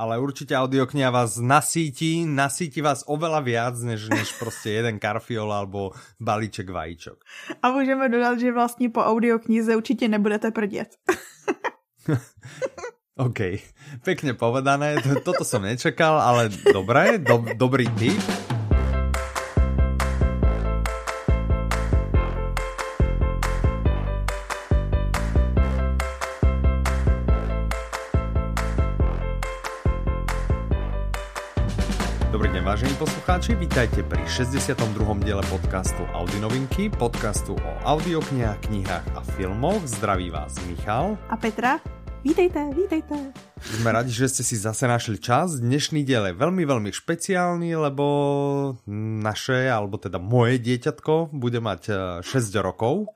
ale určite audiokniha vás nasíti, nasíti vás oveľa viac, než, než prostě jeden karfiol alebo balíček vajíčok. A můžeme dodat, že vlastně po audioknize určitě nebudete prdět. OK, pekne povedané, toto som nečakal, ale dobré, do, dobrý tip. Poslucháči, vítajte pri 62. diele podcastu Audi Novinky, podcastu o audioknihách, knihách a filmoch. Zdraví vás Michal. A Petra. Vítejte, vítejte. Sme radi, že ste si zase našli čas. Dnešný diel je veľmi, veľmi špeciálny, lebo naše, alebo teda moje dieťatko bude mať 6 eh, rokov.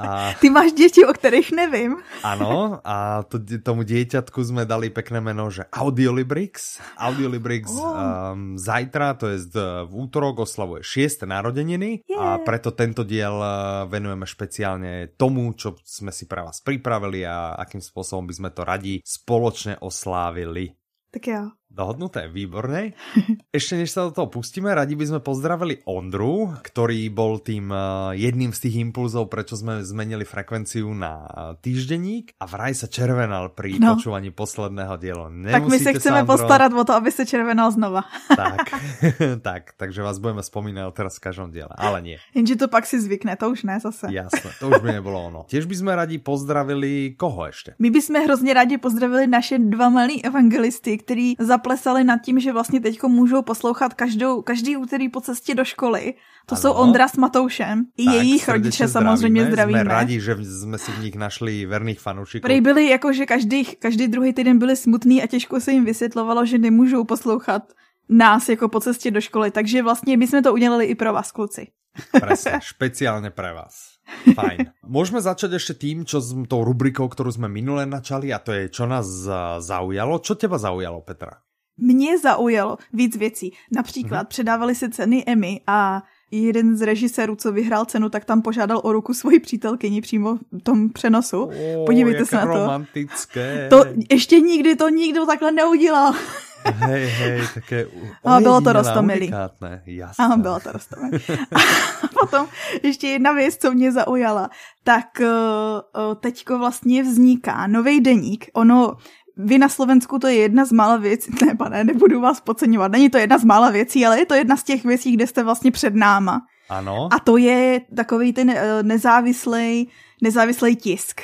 A... Ty máš deti, o ktorých nevím. Ano, a to, tomu dieťatku sme dali pekné meno, že Audiolibrix. Audiolibrix oh. um, zajtra, to je v útorok, oslavuje 6. narodeniny yeah. a preto tento diel uh, venujeme špeciálne tomu, čo sme si pre vás pripravili a akým spôsobom by sme to radi spoločne oslávili. Tak jo. Dohodnuté, výborné. Ešte než sa do toho pustíme, radi by sme pozdravili Ondru, ktorý bol tým uh, jedným z tých impulzov, prečo sme zmenili frekvenciu na týždenník a vraj sa červenal pri no. počúvaní posledného dielu. Nemusíte, tak my sa chceme Sandro... postarať o to, aby sa červenal znova. tak, tak, takže vás budeme spomínať teraz v každom diele, ale nie. Jenže to pak si zvykne, to už ne zase. Jasné, to už by nebolo ono. Tiež by sme radi pozdravili koho ešte? My by sme hrozně radi pozdravili naše dva malí evangelisty, ktorí za zaplesali nad tím, že vlastně teďko můžou poslouchat každou, každý úterý po cestě do školy. To ano. jsou Ondra s Matoušem. I tak, jejich rodiče samozřejmě zdravíme. Jsme rádi, že jsme si v nich našli verných fanoušiků. Prý byli jako, že každý, každý druhý týden byli smutný a těžko se jim vysvětlovalo, že nemůžou poslouchat nás jako po cestě do školy. Takže vlastně my jsme to udělali i pro vás, kluci. Presne, špeciálne pre vás. Fajn. Môžeme začať ešte tým, čo s tou rubrikou, ktorú sme minule načali a to je, čo nás zaujalo. Čo teba zaujalo, Petra? Mě zaujalo víc věcí. Například mm-hmm. předávali se ceny Emmy a jeden z režisérů, co vyhrál cenu, tak tam požádal o ruku svoji přítelkyni přímo v tom přenosu. Oh, Podívejte se na to. romantické. To ještě nikdy to nikdo takhle neudělal. hej, hej, také A bylo to rostomilý. Jasné. Ano, bylo to rostomilý. A potom ještě jedna věc, co mě zaujala. Tak uh, teďko vlastně vzniká nový deník. Ono vy na Slovensku to je jedna z mála věcí, ne pane, nebudu vás podceňovat, není to jedna z mála věcí, ale je to jedna z těch věcí, kde jste vlastně před náma. Ano. A to je takový ten eh, nezávislý, nezávislý tisk.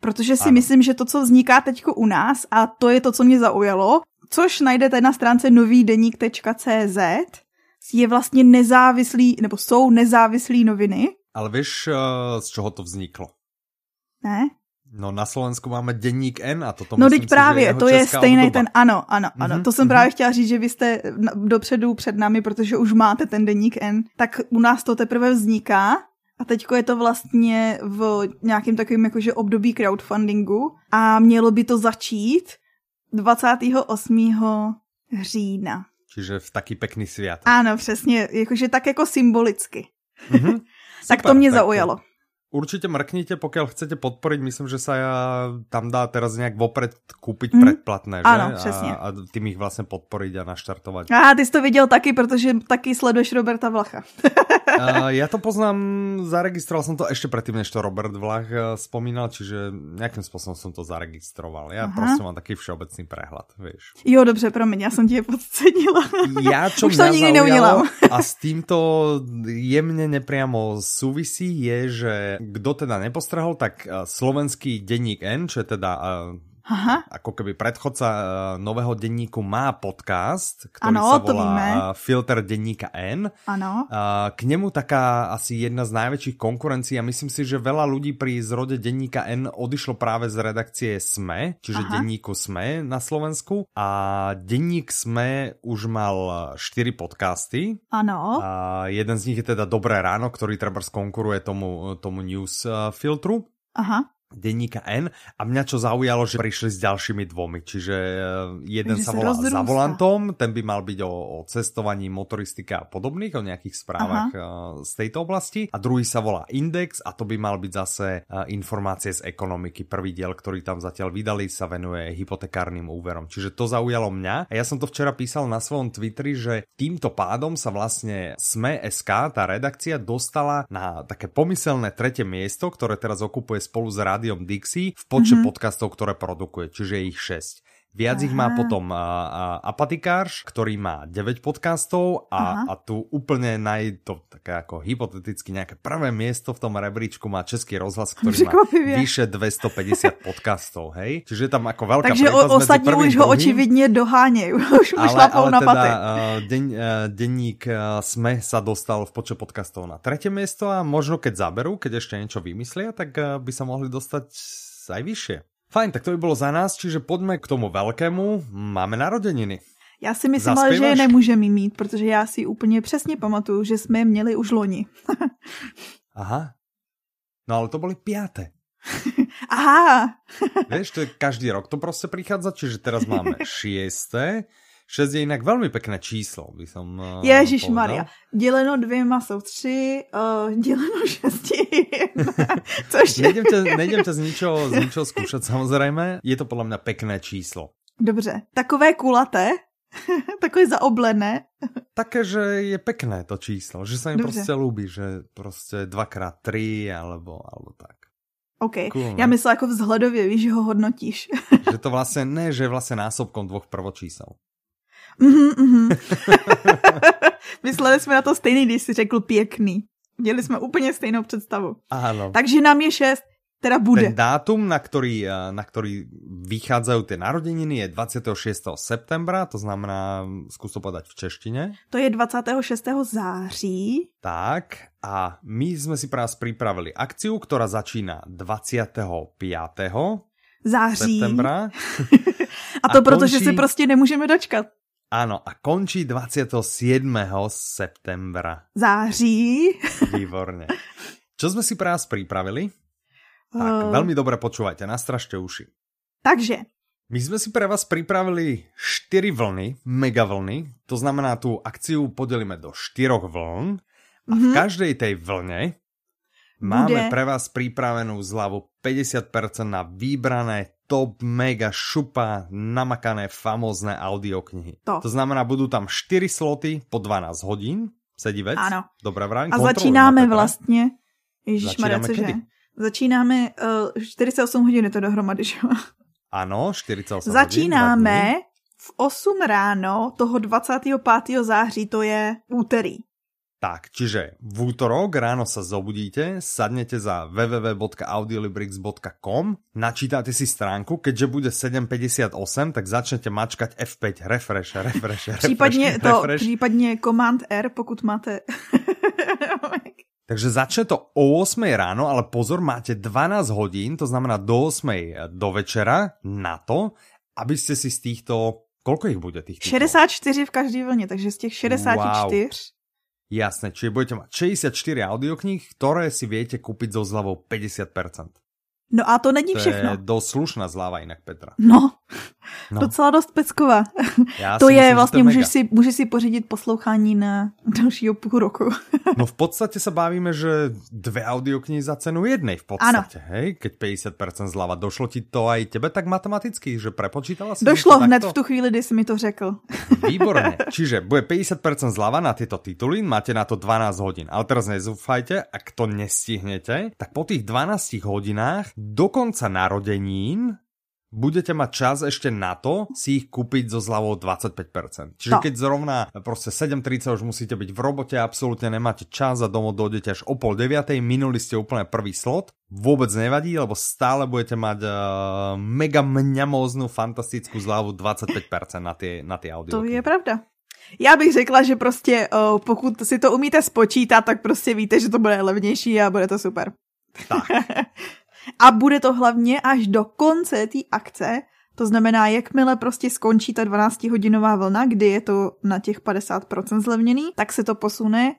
Protože si ano. myslím, že to, co vzniká teď u nás, a to je to, co mě zaujalo, což najdete na stránce novýdeník.cz, je vlastně nezávislý, nebo jsou nezávislý noviny. Ale víš, eh, z čeho to vzniklo? Ne? No na Slovensku máme denník N a toto No teď právě, je to je stejný ten, ano, ano, ano, mm-hmm, to jsem mm-hmm. právě chtěla říct, že vy jste dopředu před námi, protože už máte ten denník N, tak u nás to teprve vzniká a teďko je to vlastně v nějakém takovém jakože období crowdfundingu a mělo by to začít 28. října. Čiže v taký pekný sviat. Ano, přesně, jakože tak jako symbolicky. Mm-hmm. tak to mě tak zaujalo. Určite mrknite, pokiaľ chcete podporiť, myslím, že sa ja tam dá teraz nejak vopred kúpiť mm. predplatné, že? Áno, přesně. A, a tým ich vlastne podporiť a naštartovať. A ty si to viděl taky, protože taky sleduješ Roberta Vlacha. uh, ja to poznám, zaregistroval som to ešte predtým, než to Robert Vlach uh, spomínal, čiže nejakým spôsobom som to zaregistroval. Ja Aha. prostě mám taký všeobecný prehľad, vieš. Jo, dobře, promiň, ja som ti je podcenila. Ja, čo Už to nikdy neudělám. a s týmto jemne nepriamo súvisí je, že kto teda nepostrehol, tak eh, slovenský denník N, čo je teda uh, Aha. ako keby predchodca uh, nového denníku má podcast, ktorý ano, sa volá uh, Filter denníka N. Ano. Uh, k nemu taká asi jedna z najväčších konkurencií a myslím si, že veľa ľudí pri zrode denníka N odišlo práve z redakcie SME, čiže Aha. denníku SME na Slovensku a denník SME už mal 4 podcasty. Ano. A jeden z nich je teda Dobré ráno, ktorý treba skonkuruje tomu, tomu news filtru. Aha. Denníka N a mňa čo zaujalo, že prišli s ďalšími dvomi, čiže eh, jeden Takže sa volá. Za volantom, ten by mal byť o, o cestovaní, motoristika a podobných, o nejakých správach uh, z tejto oblasti a druhý sa volá Index a to by mal byť zase uh, informácie z ekonomiky. Prvý diel, ktorý tam zatiaľ vydali, sa venuje hypotekárnym úverom. Čiže to zaujalo mňa a ja som to včera písal na svojom Twitteri, že týmto pádom sa vlastne SME.sk, tá redakcia, dostala na také pomyselné tretie miesto, ktoré teraz okupuje spolu s rádiom Dixie v počte mm-hmm. podcastov, ktoré produkuje, čiže ich 6. Viac ich má Aha. potom a, a, Apatikář, ktorý má 9 podcastov a, a tu úplne naj, to také ako hypoteticky nejaké prvé miesto v tom rebríčku má Český rozhlas, ktorý má vyše 250 podcastov, hej? Čiže je tam ako veľká Takže o, ostatní už ho druhým. očividně dohánějí, už mu Ale, šlapou ale na teda paty. uh, deň, uh, denník uh, SME sa dostal v počte podcastov na tretie miesto a možno keď zaberú, keď ešte niečo vymyslia, tak uh, by sa mohli dostať aj vyššie. Fajn, tak to by bolo za nás, čiže poďme k tomu veľkému. Máme narodeniny. Já si myslím, ale že je nemůžeme mít, protože já si úplně přesně pamatuju, že jsme je měli už loni. Aha. No ale to boli piaté. Aha, Vieš, to je každý rok to proste prichádza, čiže teraz máme šiesté. 6 je inak veľmi pekné číslo, by som uh, Ježíš. Maria. Děleno dvěma jsou tři, uh, děleno šesti. Což je... Nejdem ťa, nejdem ťa z, ničoho, z ničoho skúšať samozrejme. Je to podľa mňa pekné číslo. Dobře, takové kulaté, takové zaoblené. Také, že je pekné to číslo, že sa mi Dobře. proste ľúbi, že proste 2x3 alebo, alebo tak. OK, Cool, já myslela jako vzhledově, víš, že ho hodnotíš. Že to vlastne, ne, že je vlastne násobkom dvoch prvočísel. Mhm, mhm. Mysleli jsme na to stejný, když jsi řekl pěkný. Měli jsme úplně stejnou představu. Áno. Takže nám je šest, teda bude. Ten dátum, na ktorý, eh, na ktorý vychádzajú tie narodeniny je 26. septembra, to znamená, skús to povedať v češtine. To je 26. září. Tak, a my sme si pre vás pripravili akciu, ktorá začíná 25. Září. septembra. A to A proto, že končí- se prostě nemůžeme dočkat. Áno, a končí 27. septembra. Září. Výborne. Čo sme si pre vás pripravili? Tak, Eh, veľmi dobre počúvajte, nastražte uši. Takže, My sme si pre vás pripravili 4 vlny, mega vlny. To znamená, tú akciu podelíme do 4 vln. A v každej tej vlne máme Bude- pre vás pripravenú zľavu 50% na vybrané top, mega, šupa, namakané, famózne audioknihy. To. to znamená, budú tam 4 sloty po 12 hodín. Sedí vec? Áno. Dobrá vrán. a začínáme Petra. vlastně... Ježišmarja, cože? Začínáme uh, 48 hodin je to dohromady, že? Áno, 48 hodín. dva dní. Začínáme v 8 ráno toho 25. září, to je úterý. Tak, čiže v útorok ráno sa zobudíte, sadnete za www.audiolibrix.com, načítate si stránku, keďže bude 7.58, tak začnete mačkať F5, refresh, refresh, refresh, Případně to, refresh. případně Command R, pokud máte... Takže začne to o 8 ráno, ale pozor, máte 12 hodín, to znamená do 8 do večera na to, aby ste si z týchto, koľko ich bude tých titlov? 64 v každé vlně, takže z těch 64... Jasné, čiže budete mať 64 audiokníh, ktoré si viete kúpiť so zľavou 50%. No a to není To všechno. je dosť slušná zľava inak, Petra. No, No. docela dost pecková. Ja to je myslím, vlastně, to je můžeš si, můžeš si pořídit poslouchání na dalšího půl roku. No v podstate sa bavíme, že dve audioknihy za cenu jednej v podstate, hej? Keď 50% zľava. Došlo ti to aj tebe tak matematicky, že prepočítala si Došlo hned takto? v tu chvíli, kdy jsi mi to řekl. Výborne. Čiže bude 50% zľava na tieto tituly, máte na to 12 hodín. Ale teraz nezúfajte, ak to nestihnete, tak po tých 12 hodinách do konca narodenín budete mať čas ešte na to si ich kúpiť so zľavou 25%. Čiže To. keď zrovna proste 7.30 už musíte byť v robote, absolútne nemáte čas a domov dojdete až o pol deviatej, minuli ste úplne prvý slot, vôbec nevadí, lebo stále budete mať uh, mega mňamóznu fantastickú zľavu 25% na tie, na tie audio. To je pravda. Já bych řekla, že prostě o, pokud si to umíte spočítat, tak prostě víte, že to bude levnější a bude to super. Tak. A bude to hlavně až do konce té akce, to znamená, jakmile prostě skončí ta 12-hodinová vlna, kdy je to na těch 50% zlevněný, tak se to posune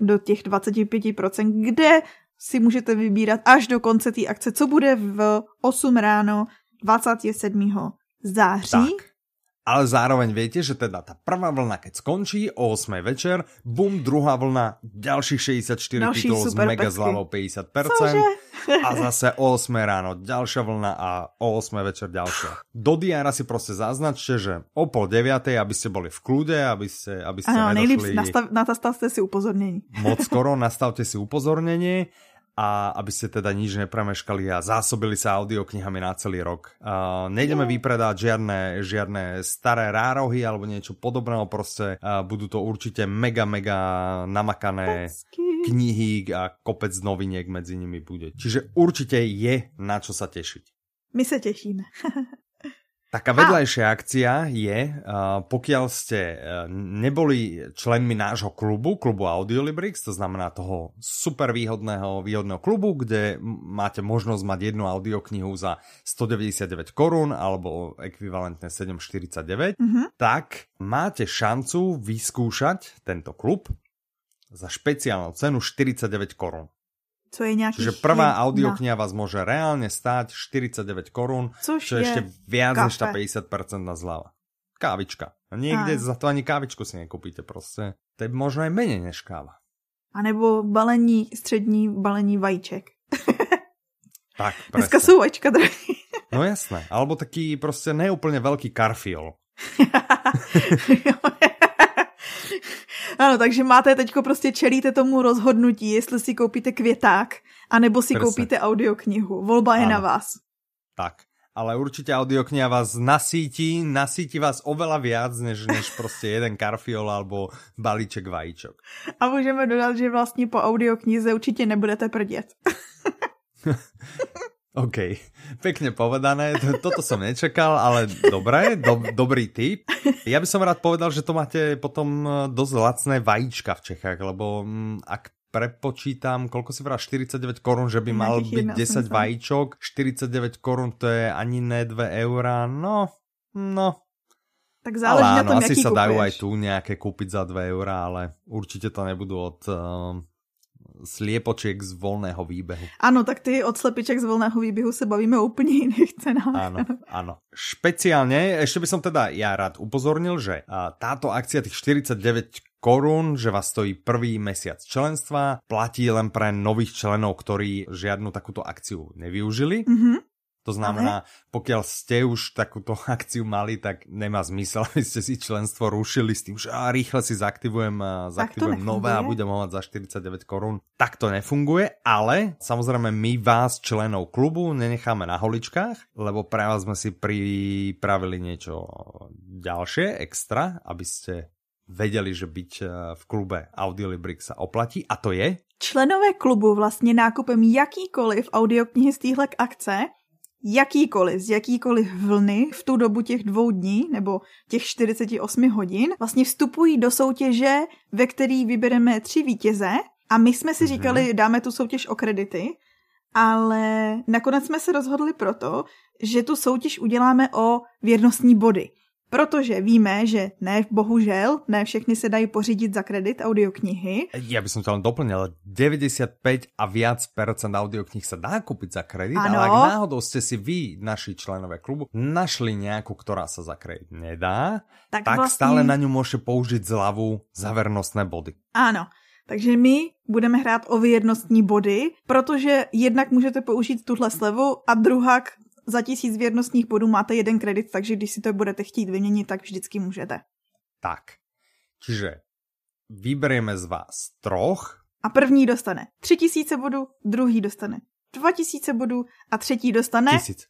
do těch 25%, kde si můžete vybírat až do konce té akce, co bude v 8 ráno 27. září. Tak. Ale zároveň viete, že teda tá prvá vlna, keď skončí o 8 večer, bum, druhá vlna, ďalších 64 Další titulov s mega zľavou 50%. Cože? A zase o 8 ráno ďalšia vlna a o 8 večer ďalšia. Do diára si proste zaznačte, že o pol 9, aby ste boli v kľude, aby ste, aby ste Ano, nejlíp nedošli nastav, nastavte si upozornění. moc skoro, nastavte si upozornenie a aby ste teda nič nepremeškali a zásobili sa audioknihami na celý rok. Uh, nejdeme vypredať žiadne, žiadne staré rárohy alebo niečo podobného, proste uh, budú to určite mega, mega namakané knihy a kopec noviniek medzi nimi bude. Čiže určite je na čo sa tešiť. My se těšíme. Taká vedľajšia akcia je, pokiaľ ste uh, neboli členmi nášho klubu, klubu Audiolibrix, to znamená toho super výhodného, výhodného klubu, kde máte možnosť mať jednu audioknihu za 199 korún alebo ekvivalentne 7,49, Mhm. tak máte šancu vyskúšať tento klub za špeciálnu cenu 49 korún. Co je nějaký Čiže prvá audiokniha vás môže reálne stáť 49 korún, Což čo je ešte viac než tá kafe. 50% na zľava. Kávička. Niekde Áno. za to ani kávičku si nekúpite proste. To je možno aj menej než káva. A nebo balení, střední balení vajíček. Tak, Dneska presne. jsou vajíčka drahý. No jasné. Alebo taký proste neúplne veľký karfiol. ano, takže máte teďko prostě čelíte tomu rozhodnutí, jestli si koupíte květák, anebo si Presne. koupíte audioknihu. Volba je Áno. na vás. Tak. Ale určite audiokniha vás nasíti, nasíti vás oveľa viac, než, než proste jeden karfiol alebo balíček vajíčok. A můžeme dodat, že vlastně po audioknize určitě nebudete prdět. OK, pekne povedané, toto som nečakal, ale dobré, do, dobrý tip. Ja by som rád povedal, že to máte potom e, dosť lacné vajíčka v Čechách, lebo mm, ak prepočítam, koľko si vrá 49 korún, že by mal byť Nejakých 10 vajíčok, 49 korún to je ani ne 2 eurá, no, no. Tak Ale záleží na áno, tom, asi sa dajú kupuješ. aj tu nejaké kúpiť za 2 eurá, ale určite to nebudú od um, sliepočiek z voľného výbehu. Ano, tak ty od slepiček z volného výběhu se bavíme o úplně jiných cenách. Áno, áno. Špeciálne, ešte by som teda ja rád upozornil, že táto akcia tých 49 korún, že vás stojí prvý mesiac členstva, platí len pre nových členov, ktorí žiadnu takúto akciu nevyužili. Mhm. To znamená, pokiaľ ste už takúto akciu mali, tak nemá zmysel, aby ste si členstvo rušili s tým, že á, rýchle si zaktivujem, a zaktivujem nové a budem ho mať za 49 korún. Tak to nefunguje, ale samozrejme my vás, členov klubu, nenecháme na holičkách, lebo pre vás sme si pripravili niečo ďalšie, extra, aby ste vedeli, že byť eh, v klube Audiolibrix sa oplatí a to je? Členové klubu vlastně nákupem jakýkoliv audioknihy z téhle akce, jakýkoliv, z jakýkoliv vlny v tu dobu těch dvou dní nebo těch 48 hodin, vlastně vstupují do soutěže, ve který vybereme tři vítěze a my jsme si Mhm. říkali, dáme tu soutěž o kredity, ale nakonec jsme se rozhodli proto, že tu soutěž uděláme o věrnostní body. Protože víme, že ne, bohužel, ne všechny se dají pořídit za kredit audioknihy, Ja by som to len doplnil, 95 a viac percent audiokníh sa dá kúpiť za kredit, Áno. ale ak náhodou ste si vy, naši členové klubu, našli nejakú, ktorá sa za kredit nedá, tak, tak vlastně... stále na ňu môžete použiť zľavu za vernostné body. Ano, takže my budeme hrát o věrnostní body, protože jednak můžete použít tuhle slevu a druhak za tisíc věrnostních bodů máte jeden kredit, takže když si to budete chtít vyměnit, tak vždycky můžete. Tak, čiže vyberieme z vás troch, A první dostane tři tisíce bodů, druhý dostane dva tisíce bodů a třetí dostane... tisíc.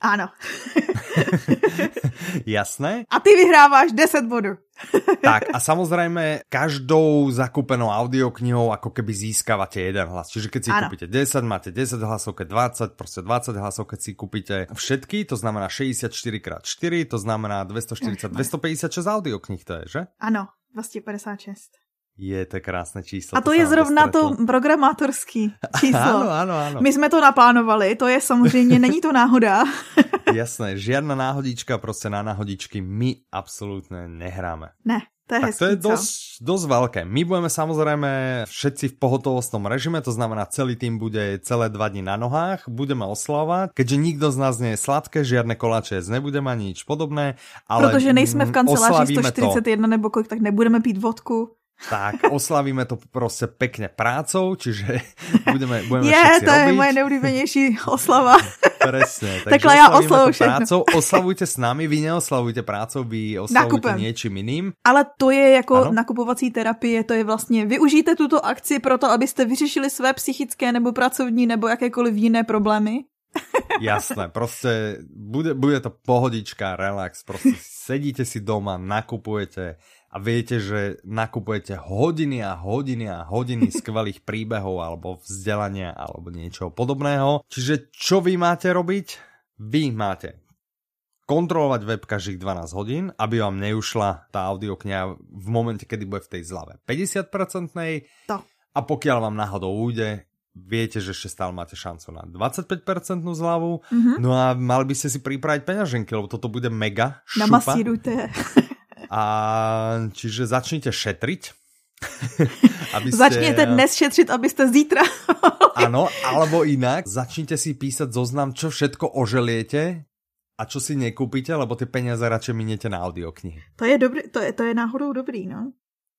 Ano. Jasné? A ty vyhráváš 10 bodů. Tak a samozrejme, každou zakúpenou audioknihou ako keby získavate jeden hlas. Čiže keď si Áno. kúpite 10, máte 10 hlasov, keď 20, proste 20 hlasov, keď si kúpite všetky, to znamená 64 x 4, to znamená 240, 256 audioknih to je, že? Ano, 256. Je to krásne číslo. A to sa je zrovna to programátorský číslo. Áno, áno, áno. My jsme to naplánovali, to je samozřejmě, není to náhoda. Jasné, žiadna náhodička, proste na náhodičky my absolútne nehráme. Ne, To je tak hezký, to je dosť, dosť veľké. My budeme samozrejme všetci v pohotovostnom režime, to znamená celý tým bude celé dva dní na nohách, budeme oslavať, keďže nikto z nás nie je sladké, žiadne koláče jesť nebudeme ani nič podobné. Ale Protože nejsme v kanceláři oslavíme to. 141 nebo kolik, tak nebudeme pít vodku. Tak, oslavíme to proste pekne prácou, čiže budeme, budeme Je, všetci to je robiť. moje nejoblíbenější oslava. Presne. Takže Takhle ja oslavujem to prácou, oslavujte s nami, vy neoslavujte prácou, vy oslavujte Nákupem. niečím iným. Ale to je jako Ano. nakupovací terapie, to je vlastně, využijte tuto akci proto, abyste vyřešili své psychické nebo pracovní nebo jakékoliv jiné problémy. Jasné, proste bude, bude to pohodička, relax, proste sedíte si doma, nakupujete a viete, že nakupujete hodiny a hodiny a hodiny skvelých príbehov alebo vzdelania alebo niečoho podobného. Čiže čo vy máte robiť? Vy máte kontrolovať web každých 12 hodín, aby vám neušla tá audiokniha v momente, kedy bude v tej zlave 50%. To. A pokiaľ vám náhodou ujde, viete, že ešte stále máte šancu na 25% zľavu. Mhm. No a mali by ste si pripraviť peňaženky, lebo toto bude mega šupa. Namasírujte. A čiže začnite šetriť. aby ste... Začněte dnes šetřit, abyste zítra. Áno, alebo inak, začnite si písať zoznam, čo všetko oželiete a čo si nekúpite, lebo tie peniaze radšej miniete na audioknihy. To je, dobrý, to je, to je náhodou dobrý, no.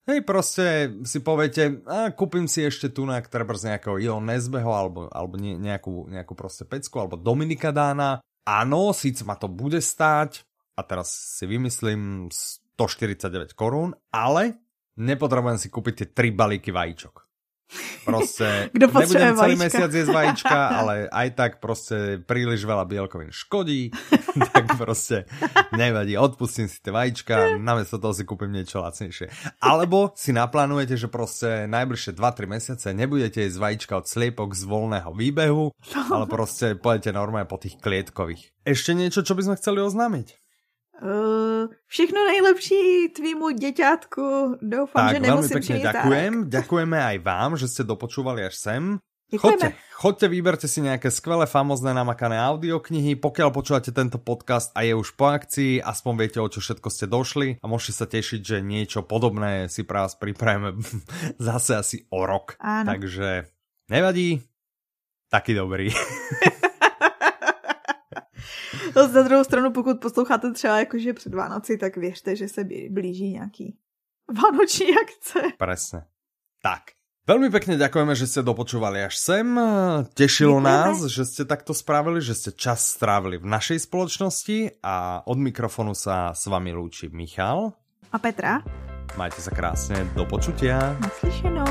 Hej, proste si poviete, a kúpim si ešte tu treba z nejakého Ion Nesbeho, alebo, alebo nejakú, nejakú proste pecku, alebo Dominika Dána. Áno, síce ma to bude stáť, a teraz si vymyslím 149 korún, ale nepotrebujem si kúpiť tie tri balíky vajíčok. Proste potrebuje nebudem celý vajíčka? mesiac jesť vajíčka, ale aj tak proste príliš veľa bielkovín škodí, tak proste nevadí, odpustím si tie vajíčka, namiesto toho si kúpim niečo lacnejšie. Alebo si naplánujete, že proste najbližšie 2-3 mesiace nebudete jesť vajíčka od sliepok z voľného výbehu, ale proste pôjdete normálne po tých klietkových. Ešte niečo, čo by sme chceli oznámiť? Uh, všechno nejlepší tvýmu děťátku. Doufám, tak, že veľmi nemusím pekne činit ďakujem. Ďakujeme aj vám, že ste dopočúvali až sem. Ďakujeme. Chodte, chodte, vyberte si nejaké skvelé, famozné, namakané audioknihy. Pokiaľ počúvate tento podcast a je už po akcii, aspoň viete, o čo všetko ste došli a môžete sa tešiť, že niečo podobné si pre vás pripravíme zase asi o rok. Áno. Takže nevadí, taký dobrý. No, za druhou stranu, pokud posloucháte třeba jakože před Vánoci, tak věřte, že se blí- blíží nějaký vánoční akce. Presne. Tak. Veľmi pekne ďakujeme, že ste dopočúvali až sem. Tešilo Ďakujeme. nás, že ste takto spravili, že ste čas strávili v našej spoločnosti a od mikrofonu sa s vami lúči Michal. A Petra, Majte sa krásne, do počutia. naslyšenou.